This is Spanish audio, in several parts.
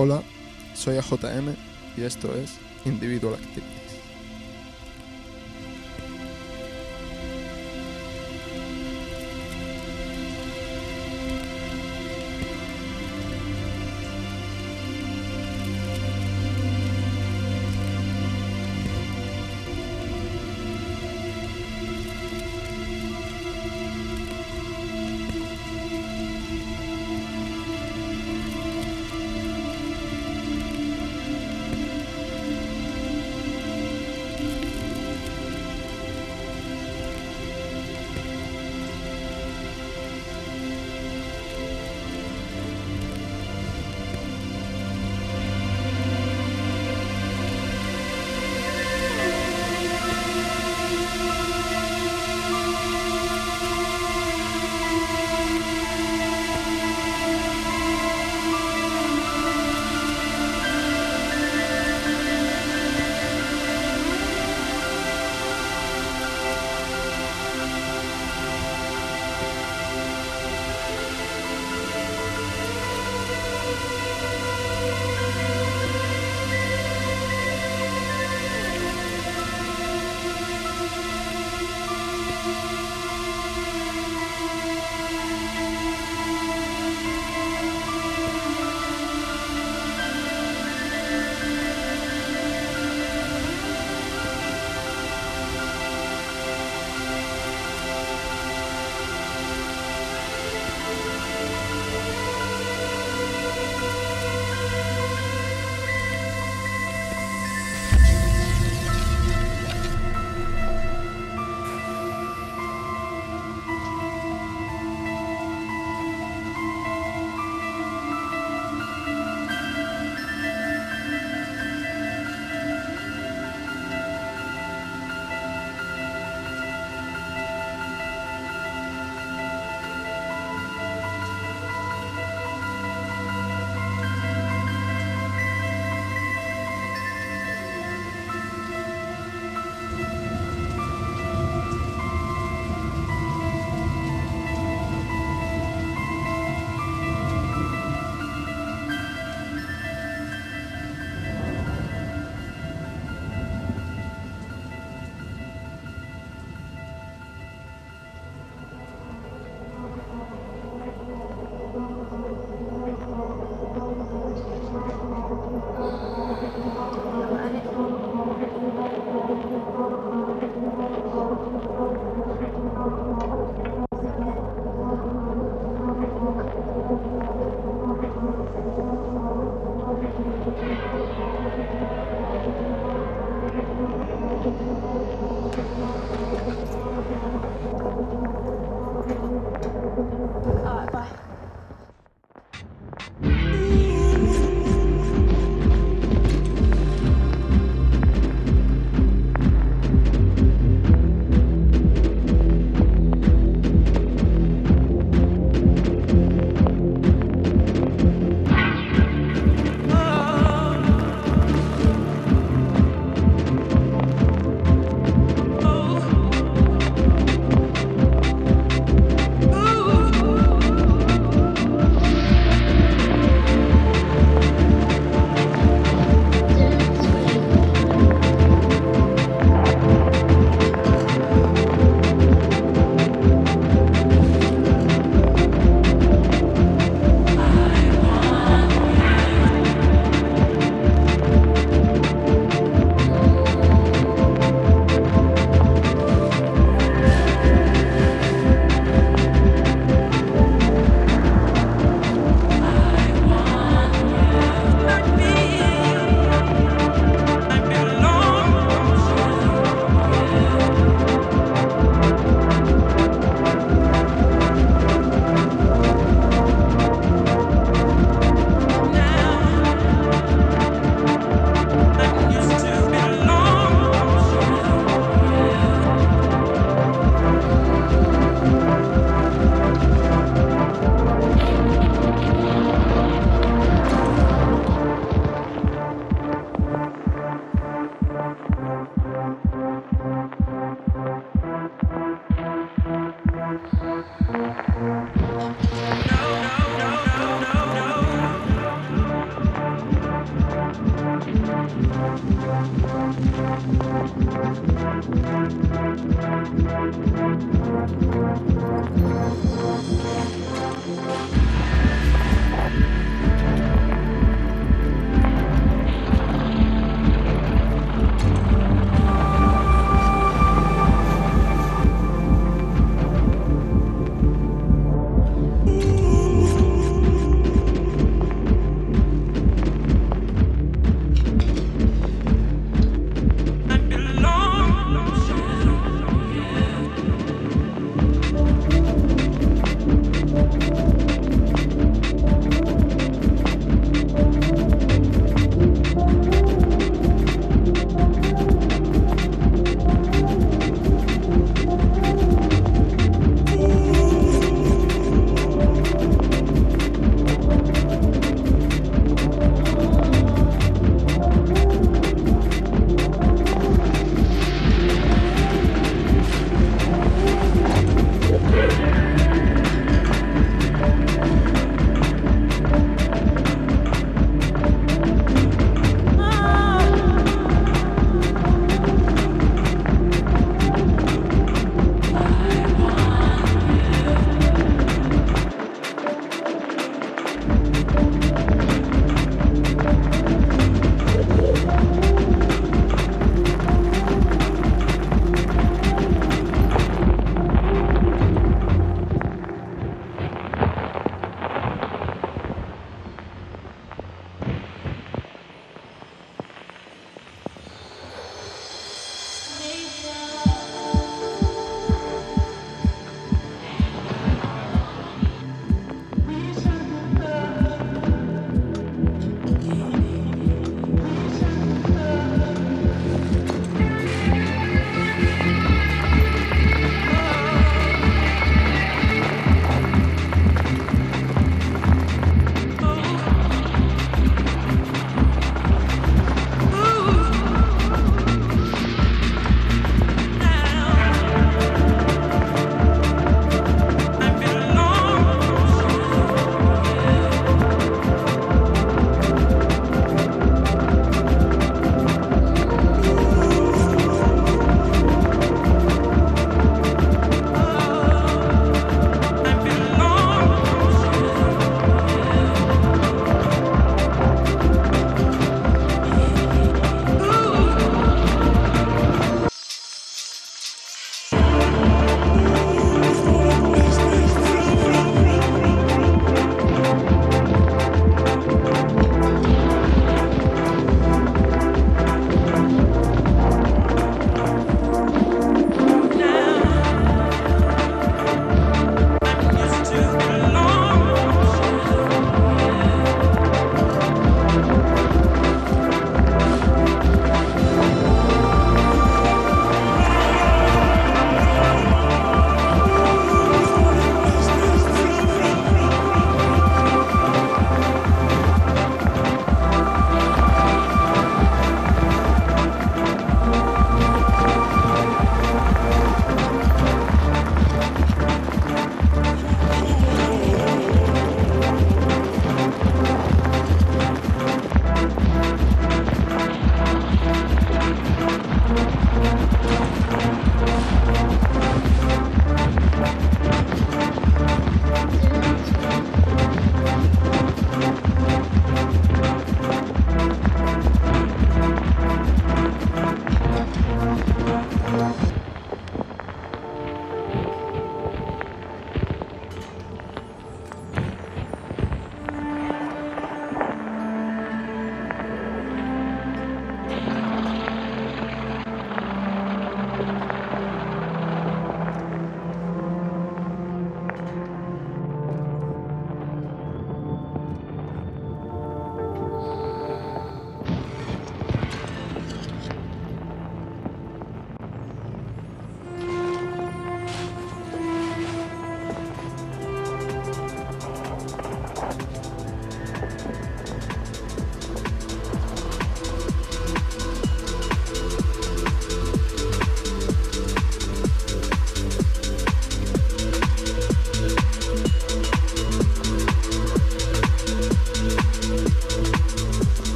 Hola, soy AJM y esto es Individual Activity.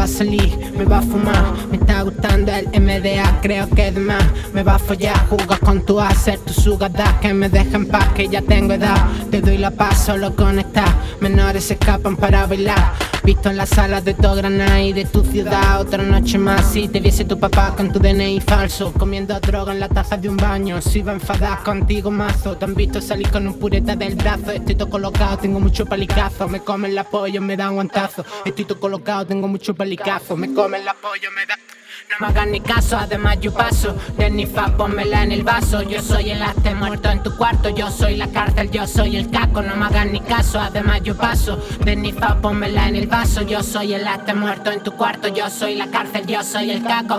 Va a salir, me va a fumar. Me está gustando el MDA, creo que de más. Me va a follar, jugas con tu hacer tu sugada. Que me dejen paz, que ya tengo edad. Te doy la paz, solo conectar. Menores se escapan para bailar. Visto en las salas de todo Granada y de tu ciudad. Otra noche más si te viese tu papá con tu DNI falso Comiendo droga en la taza de un baño Si va a enfadar contigo mazo. Te han visto salir con un pureta del brazo Estoy todo colocado, tengo mucho palicazo. Me comen la pollo, me dan guantazo Estoy todo colocado, tengo mucho palicazo. Me comen la pollo, me dan... No me hagan ni caso, además yo paso. De pónmela en el vaso. Yo soy el arte muerto en tu cuarto. Yo soy la cárcel, yo soy el caco No me hagan ni caso, además yo paso. De pónmela en el vaso. Yo soy el arte muerto en tu cuarto. Yo soy la cárcel, yo soy el caco.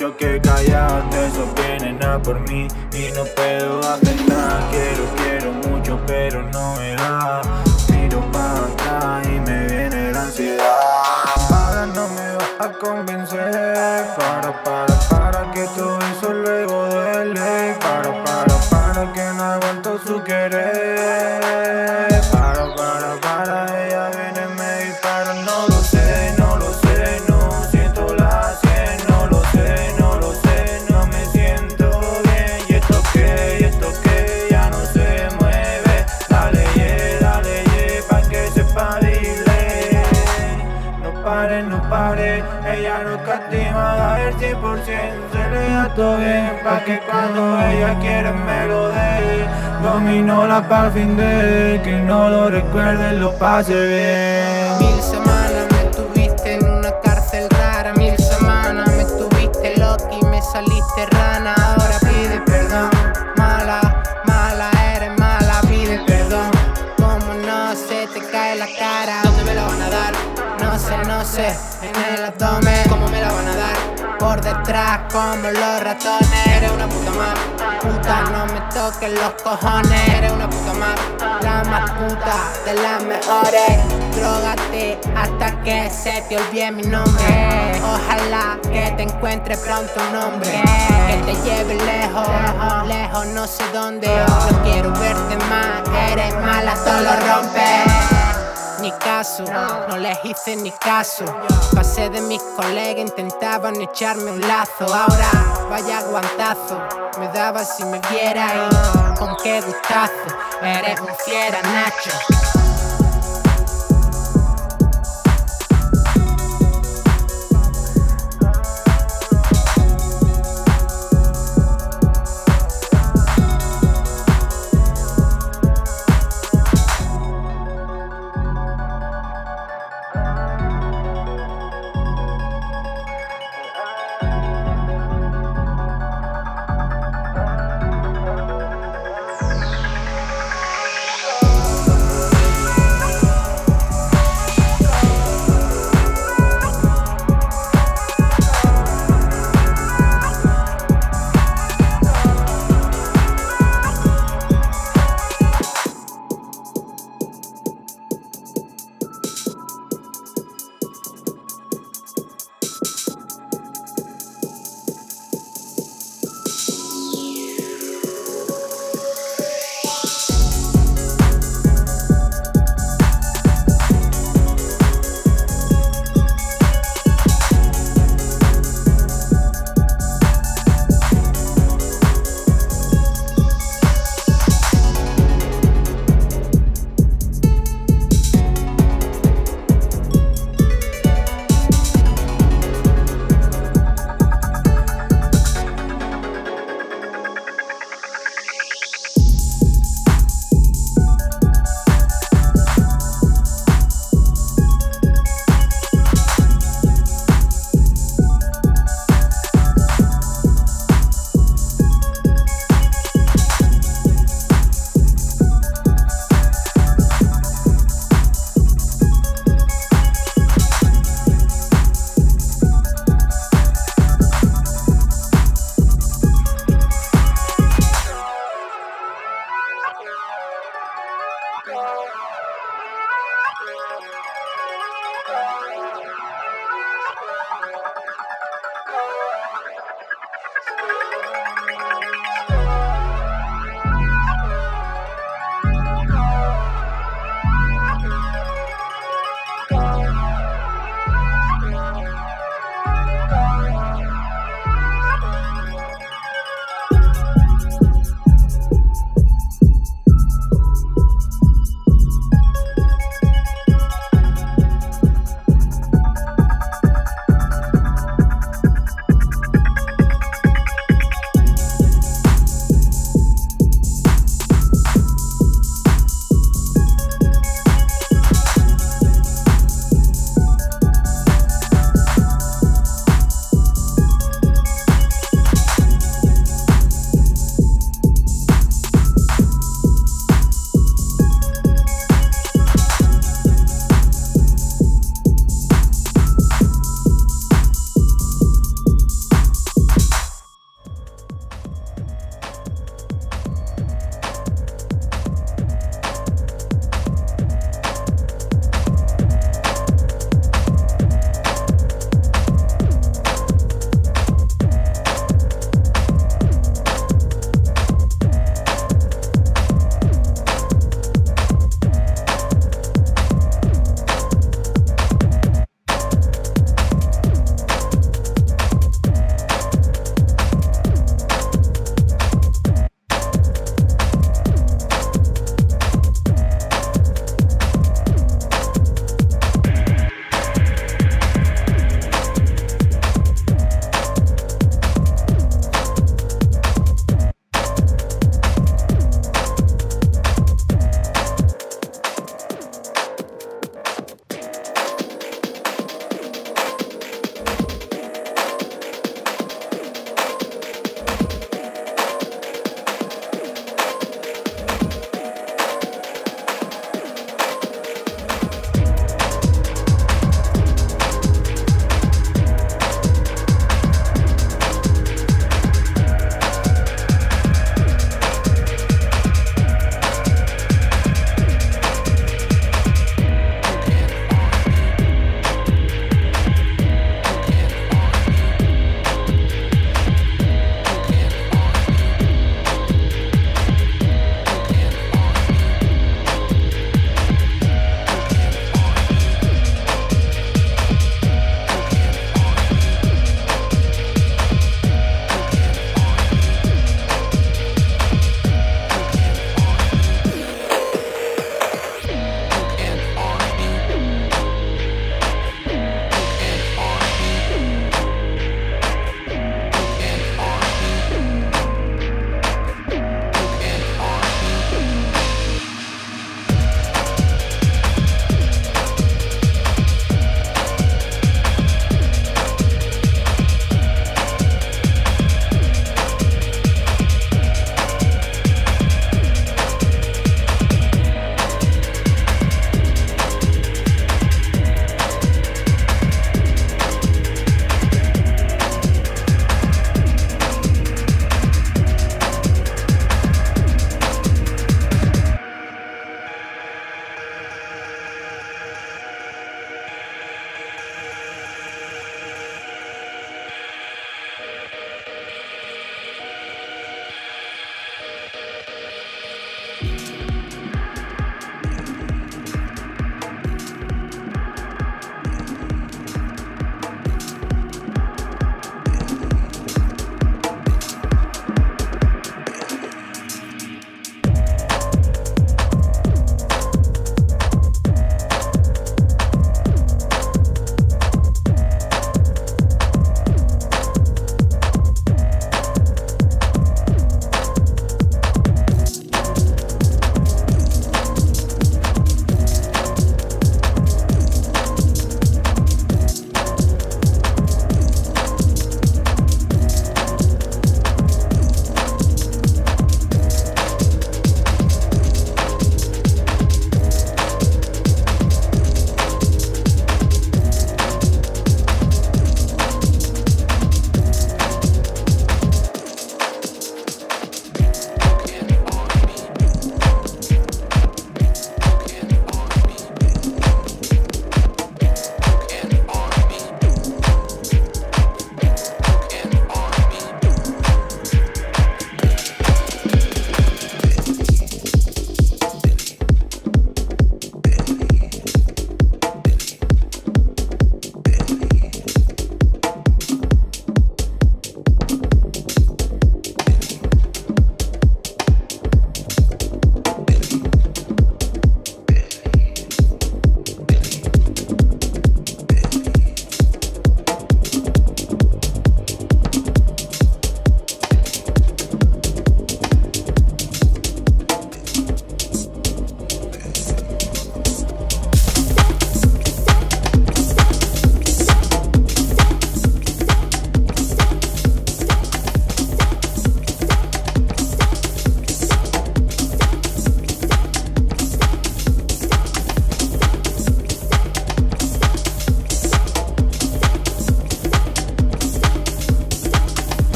Mucho que callar. Esos vienen a por mí y no puedo hacer nada. Quiero, quiero mucho, pero no me da. Miro para atrás y me viene la ansiedad. Para no me va a convencer. Para, para, para que todo eso luego duele. Para, para, para que no aguanto su querer. Para, para, para, Todo bien, pa' que cuando ella quiere me lo dé. Domino la paz fin de que no lo recuerde, lo pase bien. Mil semanas me tuviste en una cárcel rara, mil semanas me tuviste loca y me saliste rana. Ahora pide perdón, mala, mala, eres mala, pide perdón. Como no se te cae la cara, ¿dónde me la van a dar? No sé, no sé, en el abdomen, Por detrás, como los ratones, eres una puta más. Puta, no me toques los cojones, eres una puta más. La más puta de las mejores. Drogate hasta que se te olvide mi nombre. Ojalá que te encuentre pronto un hombre que te lleve lejos, lejos, no sé dónde. No quiero verte más, eres mala, todo lo rompes ni caso, no les hice ni caso. Pasé de mis colegas, intentaban echarme un lazo. Ahora vaya guantazo, me daba si me viera y con qué gustazo. Eres un fiera, Nacho.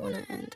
marijuana and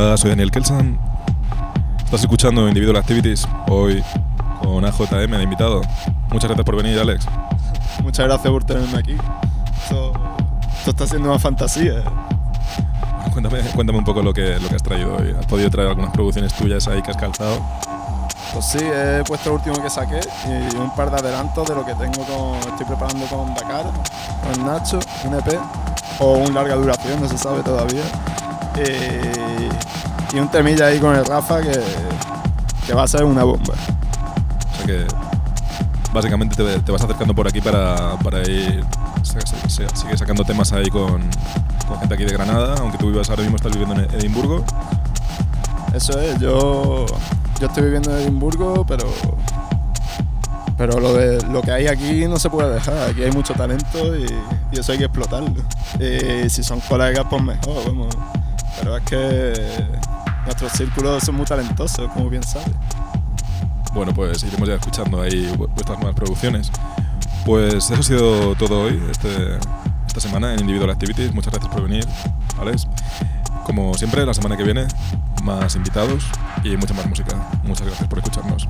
Hola, soy Daniel Kelsan. Estás escuchando Individual Activities hoy con AJM de invitado. Muchas gracias por venir, Alex. Muchas gracias por tenerme aquí. Esto, esto está siendo una fantasía. Cuéntame, cuéntame un poco lo que, lo que has traído hoy. ¿Has podido traer algunas producciones tuyas ahí que has calzado? Pues sí, he puesto el último que saqué y un par de adelantos de lo que tengo con, estoy preparando con Dakar, con Nacho, un EP o un larga duración, no se sabe todavía. Y, y un temilla ahí con el Rafa que, que va a ser una bomba. O sea que básicamente te, te vas acercando por aquí para, para ir. Sigue sacando temas ahí con, con gente aquí de Granada, aunque tú vivas ahora mismo estás viviendo en Edimburgo. Eso es, yo, yo estoy viviendo en Edimburgo, pero, pero lo, de, lo que hay aquí no se puede dejar. Aquí hay mucho talento y, y eso hay que explotarlo. Y si son colegas, pues mejor, vamos. Pero es que nuestros círculos son muy talentosos, como bien sabes. Bueno, pues iremos ya escuchando ahí vu- vuestras nuevas producciones. Pues eso ha sido todo hoy, este- esta semana en Individual Activities. Muchas gracias por venir, Alex. Como siempre, la semana que viene, más invitados y mucha más música. Muchas gracias por escucharnos.